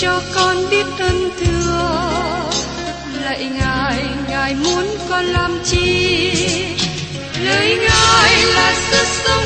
cho con biết ơn thưa. Lạy ngài ngài muốn con làm chi? Lời ngài là sức sống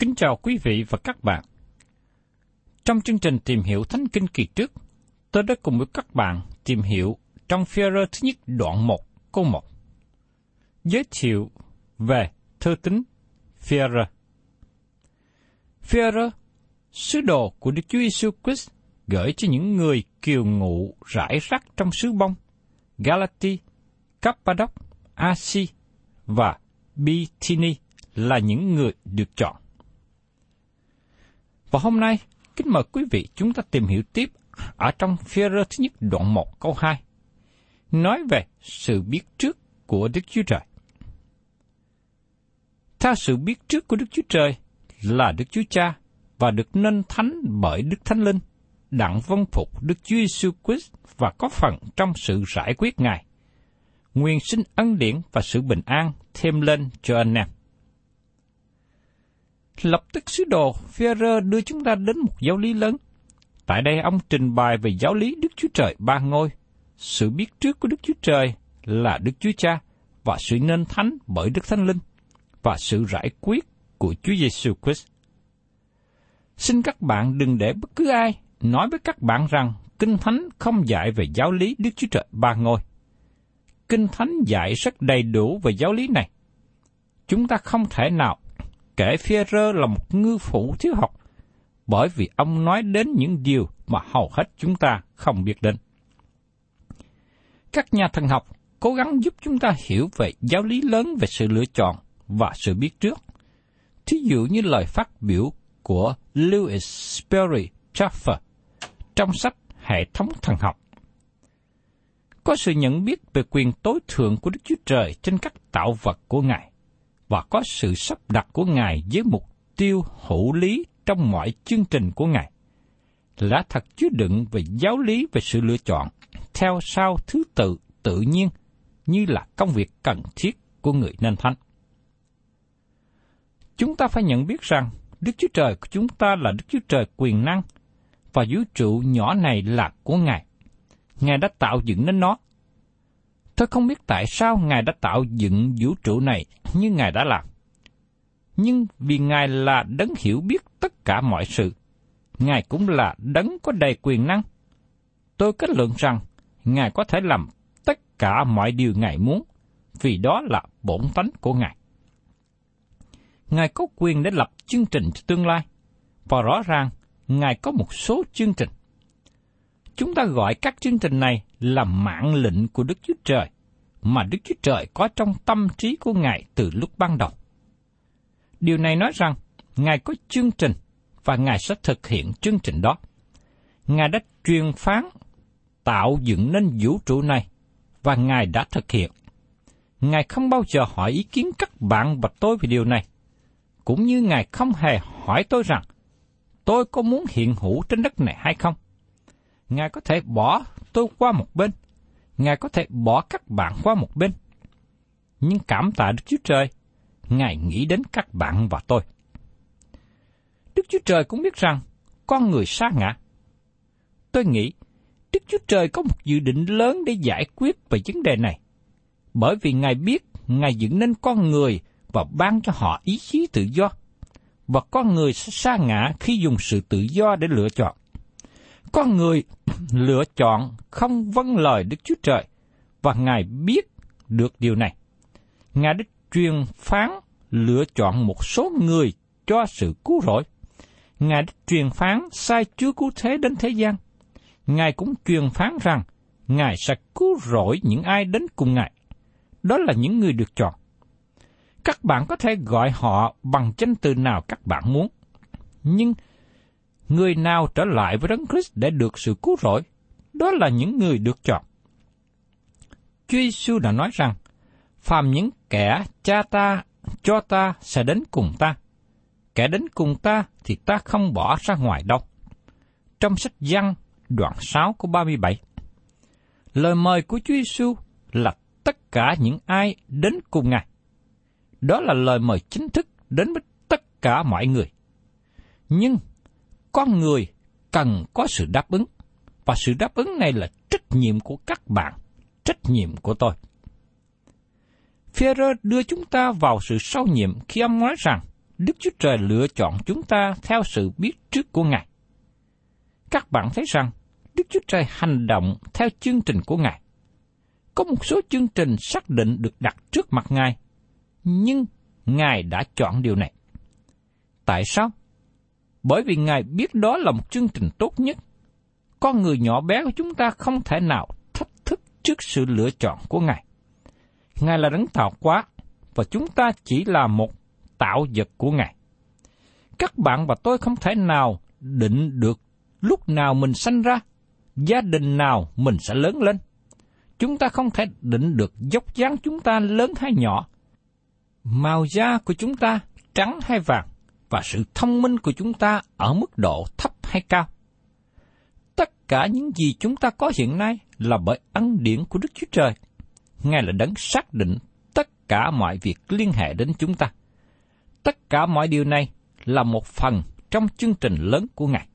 Kính chào quý vị và các bạn. Trong chương trình tìm hiểu Thánh Kinh kỳ trước, tôi đã cùng với các bạn tìm hiểu trong phía thứ nhất đoạn 1 câu 1. Giới thiệu về thư tín phía Phía sứ đồ của Đức Chúa Giêsu Christ gửi cho những người kiều ngụ rải rác trong xứ bông, Galati, Cappadoc, Asia và Bithyni là những người được chọn. Và hôm nay, kính mời quý vị chúng ta tìm hiểu tiếp ở trong phía thứ nhất đoạn 1 câu 2, nói về sự biết trước của Đức Chúa Trời. Theo sự biết trước của Đức Chúa Trời là Đức Chúa Cha và được nên thánh bởi Đức Thánh Linh, đặng vân phục Đức Chúa Giêsu Christ và có phần trong sự giải quyết Ngài. Nguyên sinh ân điển và sự bình an thêm lên cho anh em. Lập tức sứ đồ Führer đưa chúng ta đến một giáo lý lớn. Tại đây ông trình bày về giáo lý Đức Chúa Trời ba ngôi, sự biết trước của Đức Chúa Trời là Đức Chúa Cha và sự nên thánh bởi Đức Thánh Linh và sự giải quyết của Chúa Giêsu Christ. Xin các bạn đừng để bất cứ ai nói với các bạn rằng Kinh Thánh không dạy về giáo lý Đức Chúa Trời ba ngôi. Kinh Thánh dạy rất đầy đủ về giáo lý này. Chúng ta không thể nào kể phi rơ là một ngư phủ thiếu học, bởi vì ông nói đến những điều mà hầu hết chúng ta không biết đến. Các nhà thần học cố gắng giúp chúng ta hiểu về giáo lý lớn về sự lựa chọn và sự biết trước. Thí dụ như lời phát biểu của Lewis Sperry Chafer trong sách Hệ thống thần học. Có sự nhận biết về quyền tối thượng của Đức Chúa Trời trên các tạo vật của Ngài, và có sự sắp đặt của Ngài với mục tiêu hữu lý trong mọi chương trình của Ngài. Lá thật chứa đựng về giáo lý về sự lựa chọn, theo sau thứ tự tự nhiên như là công việc cần thiết của người nên thánh. Chúng ta phải nhận biết rằng Đức Chúa Trời của chúng ta là Đức Chúa Trời quyền năng, và vũ trụ nhỏ này là của Ngài. Ngài đã tạo dựng nên nó. Tôi không biết tại sao Ngài đã tạo dựng vũ trụ này như Ngài đã làm. Nhưng vì Ngài là đấng hiểu biết tất cả mọi sự, Ngài cũng là đấng có đầy quyền năng. Tôi kết luận rằng Ngài có thể làm tất cả mọi điều Ngài muốn, vì đó là bổn tánh của Ngài. Ngài có quyền để lập chương trình cho tương lai, Và rõ ràng, Ngài có một số chương trình. Chúng ta gọi các chương trình này là mạng lệnh của Đức Chúa Trời, mà Đức Chúa Trời có trong tâm trí của Ngài từ lúc ban đầu. Điều này nói rằng, Ngài có chương trình và Ngài sẽ thực hiện chương trình đó. Ngài đã truyền phán tạo dựng nên vũ trụ này và Ngài đã thực hiện. Ngài không bao giờ hỏi ý kiến các bạn và tôi về điều này. Cũng như Ngài không hề hỏi tôi rằng, tôi có muốn hiện hữu trên đất này hay không? Ngài có thể bỏ tôi qua một bên. Ngài có thể bỏ các bạn qua một bên. Nhưng cảm tạ Đức Chúa Trời, Ngài nghĩ đến các bạn và tôi. Đức Chúa Trời cũng biết rằng con người sa ngã. Tôi nghĩ Đức Chúa Trời có một dự định lớn để giải quyết về vấn đề này. Bởi vì Ngài biết Ngài dựng nên con người và ban cho họ ý chí tự do. Và con người sẽ sa ngã khi dùng sự tự do để lựa chọn. Con người lựa chọn không vâng lời Đức Chúa Trời và Ngài biết được điều này. Ngài đã truyền phán lựa chọn một số người cho sự cứu rỗi. Ngài đã truyền phán sai Chúa cứu thế đến thế gian. Ngài cũng truyền phán rằng Ngài sẽ cứu rỗi những ai đến cùng Ngài. Đó là những người được chọn. Các bạn có thể gọi họ bằng danh từ nào các bạn muốn. Nhưng người nào trở lại với Đấng Christ để được sự cứu rỗi, đó là những người được chọn. Chúa Giêsu đã nói rằng, phàm những kẻ cha ta cho ta sẽ đến cùng ta. Kẻ đến cùng ta thì ta không bỏ ra ngoài đâu. Trong sách Giăng đoạn 6 của 37. Lời mời của Chúa Giêsu là tất cả những ai đến cùng Ngài. Đó là lời mời chính thức đến với tất cả mọi người. Nhưng con người cần có sự đáp ứng, và sự đáp ứng này là trách nhiệm của các bạn, trách nhiệm của tôi. Führer đưa chúng ta vào sự sâu nhiệm khi ông nói rằng Đức Chúa Trời lựa chọn chúng ta theo sự biết trước của Ngài. Các bạn thấy rằng Đức Chúa Trời hành động theo chương trình của Ngài. Có một số chương trình xác định được đặt trước mặt Ngài, nhưng Ngài đã chọn điều này. Tại sao? Bởi vì Ngài biết đó là một chương trình tốt nhất. Con người nhỏ bé của chúng ta không thể nào thách thức trước sự lựa chọn của Ngài. Ngài là đấng tạo quá, và chúng ta chỉ là một tạo vật của Ngài. Các bạn và tôi không thể nào định được lúc nào mình sanh ra, gia đình nào mình sẽ lớn lên. Chúng ta không thể định được dốc dáng chúng ta lớn hay nhỏ. Màu da của chúng ta trắng hay vàng và sự thông minh của chúng ta ở mức độ thấp hay cao. Tất cả những gì chúng ta có hiện nay là bởi ân điển của Đức Chúa Trời. Ngài là đấng xác định tất cả mọi việc liên hệ đến chúng ta. Tất cả mọi điều này là một phần trong chương trình lớn của Ngài.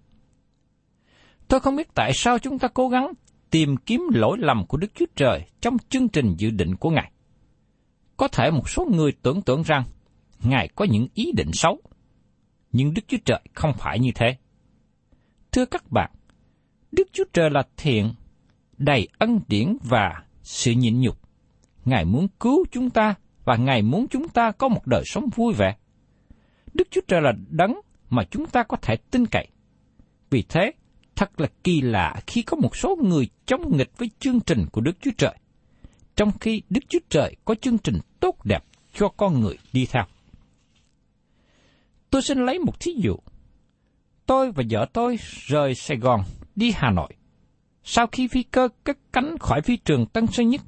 Tôi không biết tại sao chúng ta cố gắng tìm kiếm lỗi lầm của Đức Chúa Trời trong chương trình dự định của Ngài. Có thể một số người tưởng tượng rằng Ngài có những ý định xấu, nhưng Đức Chúa Trời không phải như thế. Thưa các bạn, Đức Chúa Trời là thiện, đầy ân điển và sự nhịn nhục. Ngài muốn cứu chúng ta và Ngài muốn chúng ta có một đời sống vui vẻ. Đức Chúa Trời là đấng mà chúng ta có thể tin cậy. Vì thế, thật là kỳ lạ khi có một số người chống nghịch với chương trình của Đức Chúa Trời, trong khi Đức Chúa Trời có chương trình tốt đẹp cho con người đi theo. Tôi xin lấy một thí dụ. Tôi và vợ tôi rời Sài Gòn đi Hà Nội. Sau khi phi cơ cất cánh khỏi phi trường Tân Sơn Nhất,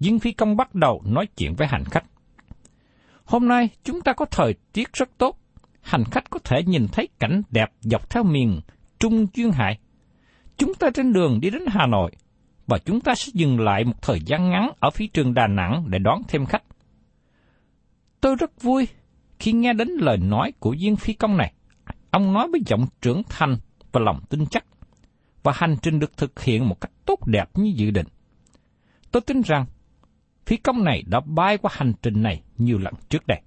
viên phi công bắt đầu nói chuyện với hành khách. Hôm nay chúng ta có thời tiết rất tốt, hành khách có thể nhìn thấy cảnh đẹp dọc theo miền Trung Duyên Hải. Chúng ta trên đường đi đến Hà Nội, và chúng ta sẽ dừng lại một thời gian ngắn ở phi trường Đà Nẵng để đón thêm khách. Tôi rất vui khi nghe đến lời nói của viên phi công này. Ông nói với giọng trưởng thành và lòng tin chắc, và hành trình được thực hiện một cách tốt đẹp như dự định. Tôi tin rằng phi công này đã bay qua hành trình này nhiều lần trước đây.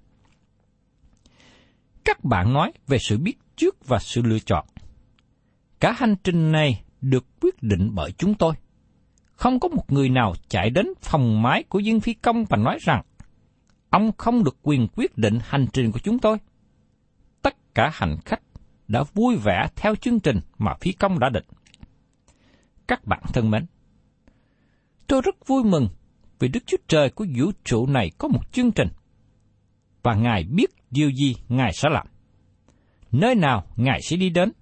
Các bạn nói về sự biết trước và sự lựa chọn. Cả hành trình này được quyết định bởi chúng tôi. Không có một người nào chạy đến phòng máy của viên phi công và nói rằng ông không được quyền quyết định hành trình của chúng tôi. Tất cả hành khách đã vui vẻ theo chương trình mà phi công đã định. Các bạn thân mến, tôi rất vui mừng vì Đức Chúa Trời của vũ trụ này có một chương trình, và Ngài biết điều gì Ngài sẽ làm, nơi nào Ngài sẽ đi đến,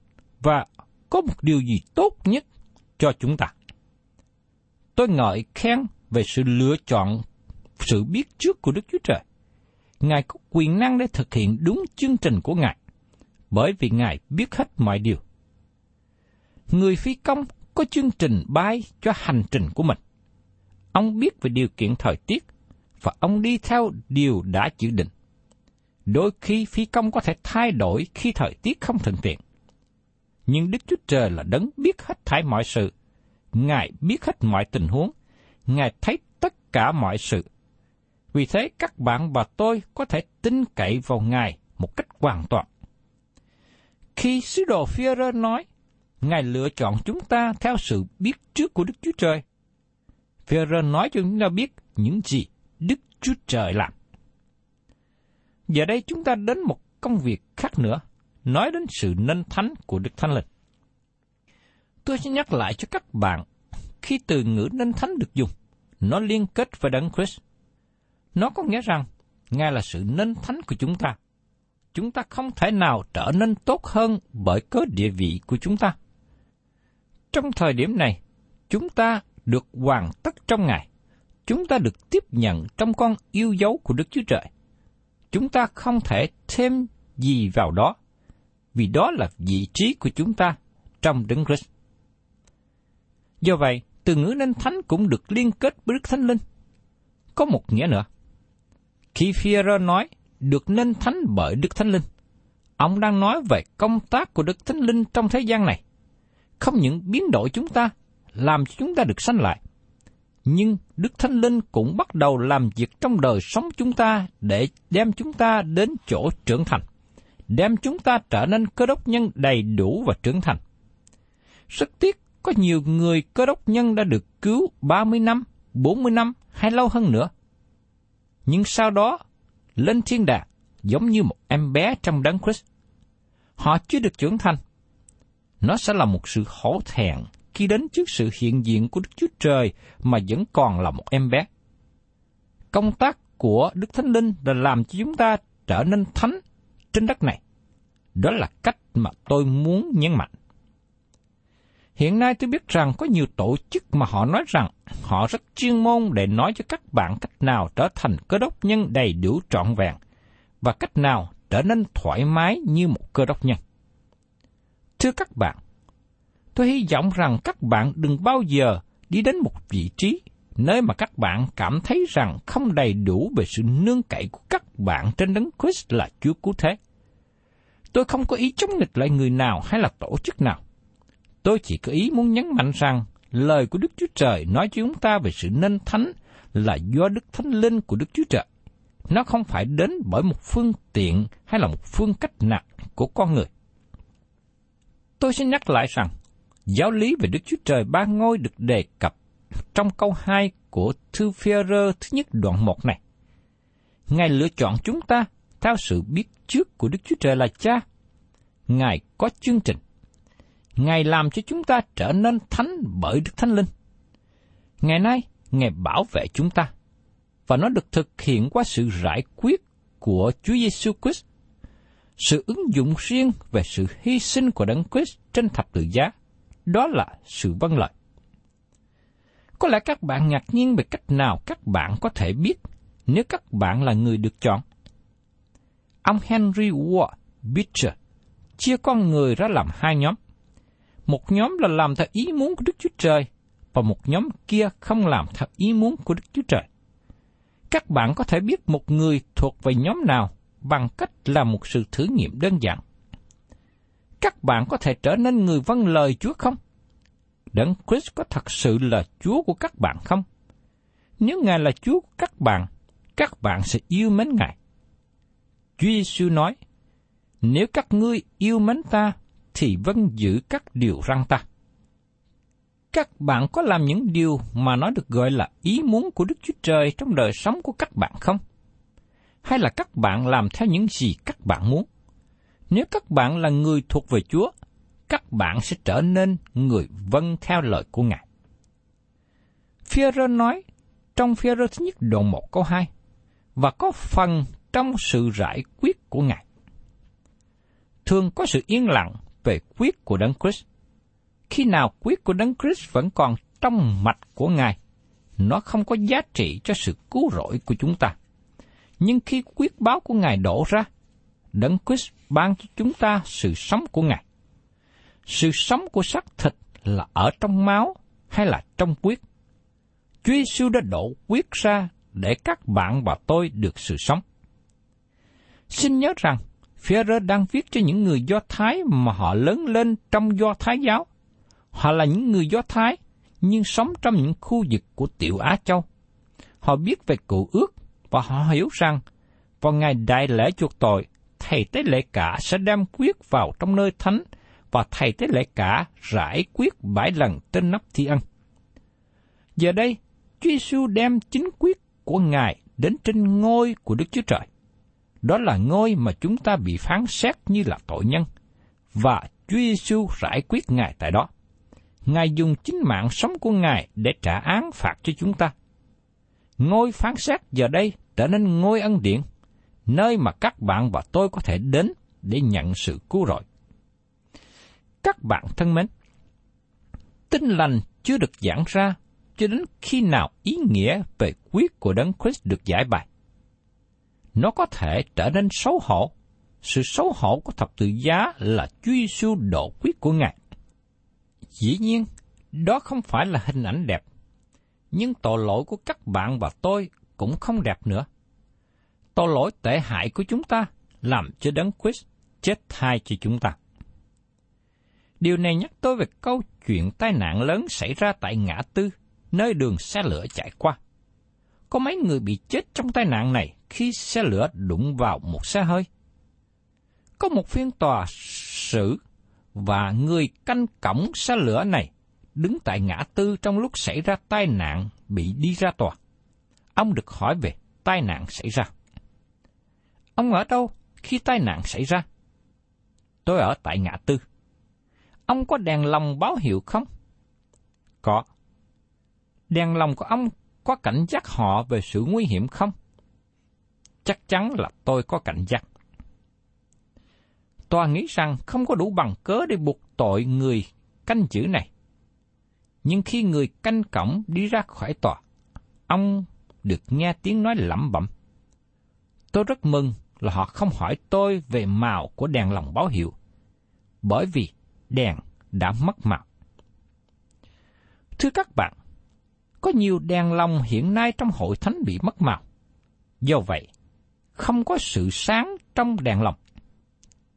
và có một điều gì tốt nhất cho chúng ta. Tôi ngợi khen về sự lựa chọn, sự biết trước của Đức Chúa Trời. Ngài có quyền năng để thực hiện đúng chương trình của Ngài, bởi vì Ngài biết hết mọi điều. Người phi công có chương trình bay cho hành trình của mình. Ông biết về điều kiện thời tiết, và ông đi theo điều đã dự định. Đôi khi phi công có thể thay đổi khi thời tiết không thuận tiện. Nhưng Đức Chúa Trời là đấng biết hết thảy mọi sự. Ngài biết hết mọi tình huống. Ngài thấy tất cả mọi sự. Vì thế các bạn và tôi có thể tin cậy vào Ngài một cách hoàn toàn. Khi sứ đồ phi nói, Ngài lựa chọn chúng ta theo sự biết trước của Đức Chúa Trời. phi nói cho chúng ta biết những gì Đức Chúa Trời làm. Giờ đây chúng ta đến một công việc khác nữa, nói đến sự nên thánh của Đức Thánh Linh. Tôi sẽ nhắc lại cho các bạn, khi từ ngữ nên thánh được dùng, nó liên kết với Đấng Christ. Nó có nghĩa rằng, Ngài là sự nên thánh của chúng ta. Chúng ta không thể nào trở nên tốt hơn bởi cớ địa vị của chúng ta. Trong thời điểm này, chúng ta được hoàn tất trong Ngài. Chúng ta được tiếp nhận trong con yêu dấu của Đức Chúa Trời. Chúng ta không thể thêm gì vào đó, vì đó là vị trí của chúng ta trong Đấng Christ. Do vậy, từ ngữ nên thánh cũng được liên kết với Đức Thánh Linh. Có một nghĩa nữa. Khi Führer nói được nên thánh bởi Đức Thánh Linh, ông đang nói về công tác của Đức Thánh Linh trong thế gian này. Không những biến đổi chúng ta, làm cho chúng ta được sanh lại, nhưng Đức Thánh Linh cũng bắt đầu làm việc trong đời sống chúng ta để đem chúng ta đến chỗ trưởng thành, đem chúng ta trở nên cơ đốc nhân đầy đủ và trưởng thành. Rất tiếc có nhiều người cơ đốc nhân đã được cứu 30 năm, 40 năm hay lâu hơn nữa. Nhưng sau đó, lên thiên đàng giống như một em bé trong đấng Christ. Họ chưa được trưởng thành. Nó sẽ là một sự hổ thẹn khi đến trước sự hiện diện của Đức Chúa Trời mà vẫn còn là một em bé. Công tác của Đức Thánh Linh là làm cho chúng ta trở nên thánh trên đất này. Đó là cách mà tôi muốn nhấn mạnh. Hiện nay tôi biết rằng có nhiều tổ chức mà họ nói rằng họ rất chuyên môn để nói cho các bạn cách nào trở thành cơ đốc nhân đầy đủ trọn vẹn và cách nào trở nên thoải mái như một cơ đốc nhân. Thưa các bạn, tôi hy vọng rằng các bạn đừng bao giờ đi đến một vị trí nơi mà các bạn cảm thấy rằng không đầy đủ về sự nương cậy của các bạn trên đấng Christ là Chúa Cứu Thế. Tôi không có ý chống nghịch lại người nào hay là tổ chức nào. Tôi chỉ có ý muốn nhấn mạnh rằng lời của Đức Chúa Trời nói cho chúng ta về sự nên thánh là do Đức Thánh Linh của Đức Chúa Trời. Nó không phải đến bởi một phương tiện hay là một phương cách nào của con người. Tôi sẽ nhắc lại rằng, giáo lý về Đức Chúa Trời ba ngôi được đề cập trong câu 2 của thư Phi-rơ thứ nhất đoạn 1 này. Ngài lựa chọn chúng ta theo sự biết trước của Đức Chúa Trời là Cha. Ngài có chương trình. Ngài làm cho chúng ta trở nên thánh bởi Đức Thánh Linh. Ngày nay, Ngài bảo vệ chúng ta, và nó được thực hiện qua sự giải quyết của Chúa Giêsu Christ. Sự ứng dụng riêng về sự hy sinh của Đấng Christ trên thập tự giá, đó là sự vâng lợi. Có lẽ các bạn ngạc nhiên về cách nào các bạn có thể biết nếu các bạn là người được chọn. Ông Henry Ward Beecher chia con người ra làm hai nhóm – một nhóm là làm theo ý muốn của Đức Chúa Trời, và một nhóm kia không làm theo ý muốn của Đức Chúa Trời. Các bạn có thể biết một người thuộc về nhóm nào bằng cách làm một sự thử nghiệm đơn giản. Các bạn có thể trở nên người vâng lời Chúa không? Đấng Christ có thật sự là Chúa của các bạn không? Nếu Ngài là Chúa của các bạn, các bạn sẽ yêu mến Ngài. Chúa Giêsu nói, nếu các ngươi yêu mến ta thì vẫn giữ các điều răng ta. Các bạn có làm những điều mà nó được gọi là ý muốn của Đức Chúa Trời trong đời sống của các bạn không? Hay là các bạn làm theo những gì các bạn muốn? Nếu các bạn là người thuộc về Chúa, các bạn sẽ trở nên người vâng theo lời của Ngài. Phêrô nói trong Phêrô thứ nhất đoạn 1 câu 2 và có phần trong sự giải quyết của Ngài. Thường có sự yên lặng về quyết của Đấng Christ. Khi nào quyết của Đấng Christ vẫn còn trong mạch của Ngài, nó không có giá trị cho sự cứu rỗi của chúng ta. Nhưng khi quyết báo của Ngài đổ ra, Đấng Christ ban cho chúng ta sự sống của Ngài. Sự sống của xác thịt là ở trong máu hay là trong quyết? Chúa Giêsu đã đổ quyết ra để các bạn và tôi được sự sống. Xin nhớ rằng, Phêrô đang viết cho những người Do Thái mà họ lớn lên trong Do Thái giáo. Họ là những người Do Thái, nhưng sống trong những khu vực của tiểu Á Châu. Họ biết về cụ ước và họ hiểu rằng vào ngày đại lễ chuộc tội, thầy tế lễ cả sẽ đem quyết vào trong nơi thánh và thầy tế lễ cả rải quyết bảy lần trên nắp thi ân. Giờ đây, Chúa Giêsu đem chính quyết của Ngài đến trên ngôi của Đức Chúa Trời. Đó là ngôi mà chúng ta bị phán xét như là tội nhân, và Chúa Giêsu giải quyết Ngài tại đó. Ngài dùng chính mạng sống của Ngài để trả án phạt cho chúng ta. Ngôi phán xét giờ đây trở nên ngôi ân điển, nơi mà các bạn và tôi có thể đến để nhận sự cứu rỗi. Các bạn thân mến, tinh lành chưa được giảng ra cho đến khi nào ý nghĩa về quyết của Đấng Christ được giải bày. Nó có thể trở nên xấu hổ. Sự xấu hổ của thập tự giá là Chúa Giêsu độ quyết của Ngài. Dĩ nhiên, đó không phải là hình ảnh đẹp, nhưng tội lỗi của các bạn và tôi cũng không đẹp nữa. Tội lỗi tệ hại của chúng ta làm cho Đấng Christ chết thay cho chúng ta. Điều này nhắc tôi về câu chuyện tai nạn lớn xảy ra tại ngã tư, nơi đường xe lửa chạy qua. Có mấy người bị chết trong tai nạn này khi xe lửa đụng vào một xe hơi. Có một phiên tòa xử và người canh cổng xe lửa này đứng tại ngã tư trong lúc xảy ra tai nạn bị đi ra tòa. Ông được hỏi về tai nạn xảy ra. Ông ở đâu khi tai nạn xảy ra? Tôi ở tại ngã tư. Ông có đèn lồng báo hiệu không? Có. Đèn lồng của ông có cảnh giác họ về sự nguy hiểm không? Chắc chắn là tôi có cảnh giác. Tòa nghĩ rằng không có đủ bằng cớ để buộc tội người canh giữ này. Nhưng khi người canh cổng đi ra khỏi tòa, ông được nghe tiếng nói lẩm bẩm. Tôi rất mừng là họ không hỏi tôi về màu của đèn lồng báo hiệu, bởi vì đèn đã mất màu. Thưa các bạn, có nhiều đèn lồng hiện nay trong hội thánh bị mất màu. Do vậy, không có sự sáng trong đèn lồng,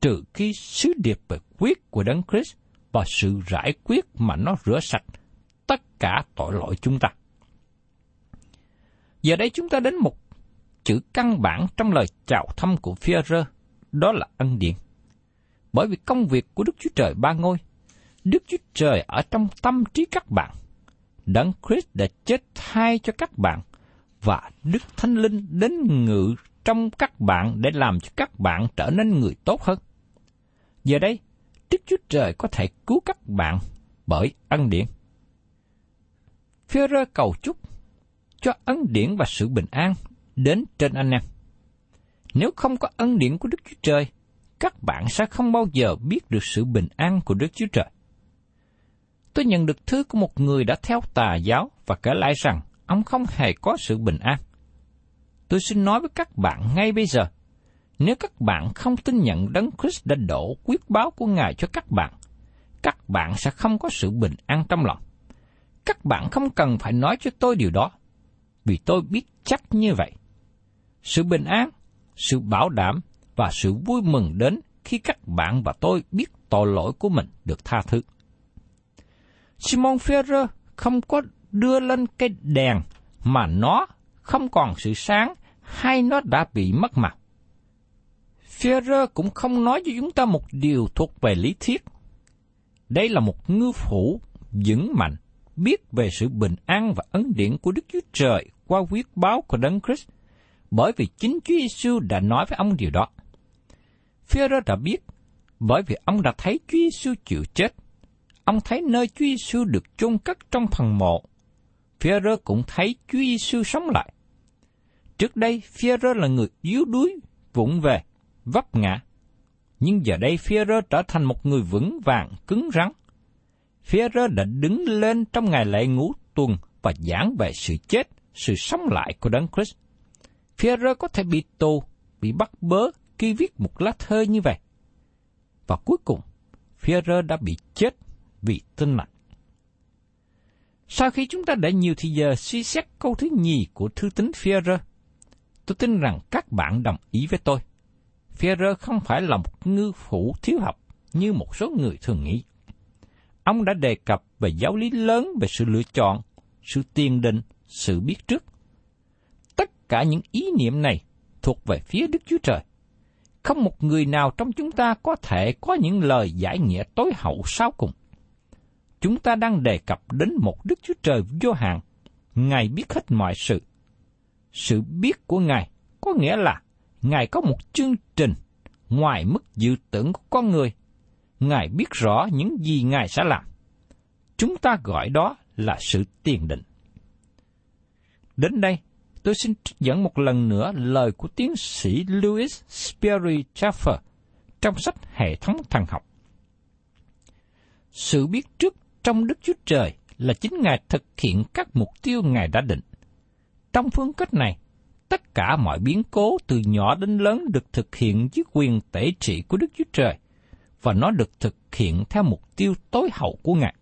trừ khi sứ điệp về quyết của Đấng Christ và sự giải quyết mà nó rửa sạch tất cả tội lỗi chúng ta. Giờ đây chúng ta đến một chữ căn bản trong lời chào thăm của Führer, đó là ân điển. Bởi vì công việc của Đức Chúa Trời ba ngôi, Đức Chúa Trời ở trong tâm trí các bạn. Đấng Christ đã chết thay cho các bạn, và Đức Thánh Linh đến ngự trong các bạn để làm cho các bạn trở nên người tốt hơn. Giờ đây, Đức Chúa Trời có thể cứu các bạn bởi ân điển. Führer cầu chúc cho ân điển và sự bình an đến trên anh em. Nếu không có ân điển của Đức Chúa Trời, các bạn sẽ không bao giờ biết được sự bình an của Đức Chúa Trời. Tôi nhận được thư của một người đã theo tà giáo và kể lại rằng ông không hề có sự bình an. Tôi xin nói với các bạn ngay bây giờ, nếu các bạn không tin nhận Đấng Christ đã đổ quyết báo của Ngài cho các bạn, các bạn sẽ không có sự bình an trong lòng. Các bạn không cần phải nói cho tôi điều đó, vì tôi biết chắc như vậy. Sự bình an, sự bảo đảm và sự vui mừng đến khi các bạn và tôi biết tội lỗi của mình được tha thứ. Simon Ferrer không có đưa lên cái đèn mà nó không còn sự sáng hay nó đã bị mất mặt. Ferrer cũng không nói cho chúng ta một điều thuộc về lý thuyết. Đây là một ngư phủ vững mạnh, biết về sự bình an và ấn điển của Đức Chúa Trời qua quyết báo của Đấng Christ, bởi vì chính Chúa Giêsu đã nói với ông điều đó. Führer đã biết Bởi vì ông đã thấy Chúa Giêsu chịu chết. Ông thấy nơi Chúa Giêsu được chôn cất trong phần mộ. Phi-rơ cũng thấy Chúa Giêsu sống lại. Trước đây, Phi-rơ là người yếu đuối, vụng về, vấp ngã. Nhưng giờ đây Phi-rơ trở thành một người vững vàng, cứng rắn. Phi-rơ đã đứng lên trong ngày lễ ngũ tuần và giảng về sự chết, sự sống lại của Đấng Christ. Phi-rơ có thể bị tù, bị bắt bớ khi viết một lá thơ như vậy. Và cuối cùng, Phi-rơ đã bị chết vì tin lành. Sau khi chúng ta đã nhiều thời giờ suy xét câu thứ nhì của thư tín Phi-rơ, tôi tin rằng các bạn đồng ý với tôi. Phi-rơ không phải là một ngư phủ thiếu học như một số người thường nghĩ. Ông đã đề cập về giáo lý lớn về sự lựa chọn, sự tiên định, sự biết trước. Tất cả những ý niệm này thuộc về phía Đức Chúa Trời. Không một người nào trong chúng ta có thể có những lời giải nghĩa tối hậu sau cùng. Chúng ta đang đề cập đến một Đức Chúa Trời vô hạn. Ngài biết hết mọi sự. Sự biết của Ngài có nghĩa là Ngài có một chương trình ngoài mức dự tưởng của con người. Ngài biết rõ những gì Ngài sẽ làm. Chúng ta gọi đó là sự tiền định. Đến đây, tôi xin trích dẫn một lần nữa lời của tiến sĩ Louis Sperry Chaffer trong sách Hệ thống thần học. Sự biết trước trong Đức Chúa Trời là chính Ngài thực hiện các mục tiêu Ngài đã định. Trong phương cách này, tất cả mọi biến cố từ nhỏ đến lớn được thực hiện dưới quyền tể trị của Đức Chúa Trời, và nó được thực hiện theo mục tiêu tối hậu của Ngài.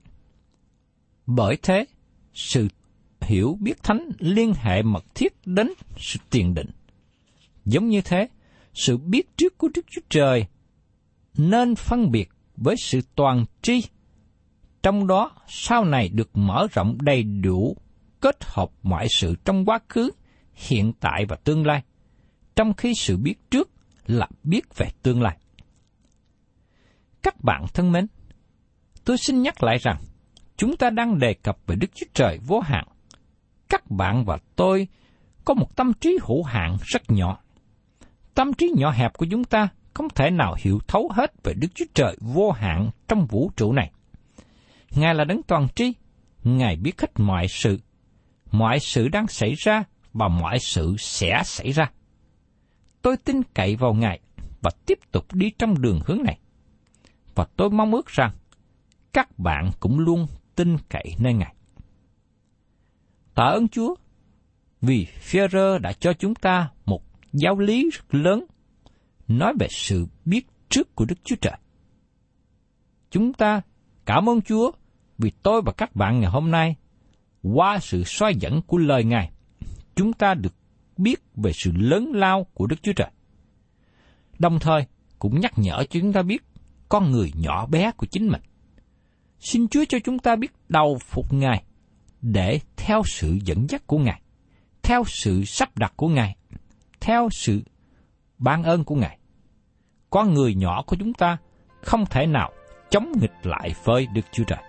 Bởi thế, sự hiểu biết thánh liên hệ mật thiết đến sự tiền định. Giống như thế, sự biết trước của Đức Chúa Trời nên phân biệt với sự toàn tri, trong đó sau này được mở rộng đầy đủ kết hợp mọi sự trong quá khứ, hiện tại và tương lai, trong khi sự biết trước là biết về tương lai. Các bạn thân mến, tôi xin nhắc lại rằng, chúng ta đang đề cập về Đức Chúa Trời vô hạn. Các bạn và tôi có một tâm trí hữu hạn rất nhỏ. Tâm trí nhỏ hẹp của chúng ta không thể nào hiểu thấu hết về Đức Chúa Trời vô hạn trong vũ trụ này. Ngài là đấng toàn tri, Ngài biết hết mọi sự, mọi sự đang xảy ra và mọi sự sẽ xảy ra. Tôi tin cậy vào Ngài và tiếp tục đi trong đường hướng này. Và tôi mong ước rằng các bạn cũng luôn tin cậy nơi Ngài. Tạ ơn Chúa vì Führer đã cho chúng ta một giáo lý rất lớn nói về sự biết trước của Đức Chúa Trời. Chúng ta cảm ơn Chúa vì tôi và các bạn ngày hôm nay qua sự soi dẫn của lời Ngài, chúng ta được biết về sự lớn lao của Đức Chúa Trời. Đồng thời cũng nhắc nhở cho chúng ta biết con người nhỏ bé của chính mình. Xin Chúa cho chúng ta biết đầu phục Ngài để theo sự dẫn dắt của Ngài, theo sự sắp đặt của Ngài, theo sự ban ơn của Ngài. Con người nhỏ của chúng ta không thể nào chống nghịch lại với Đức Chúa Trời.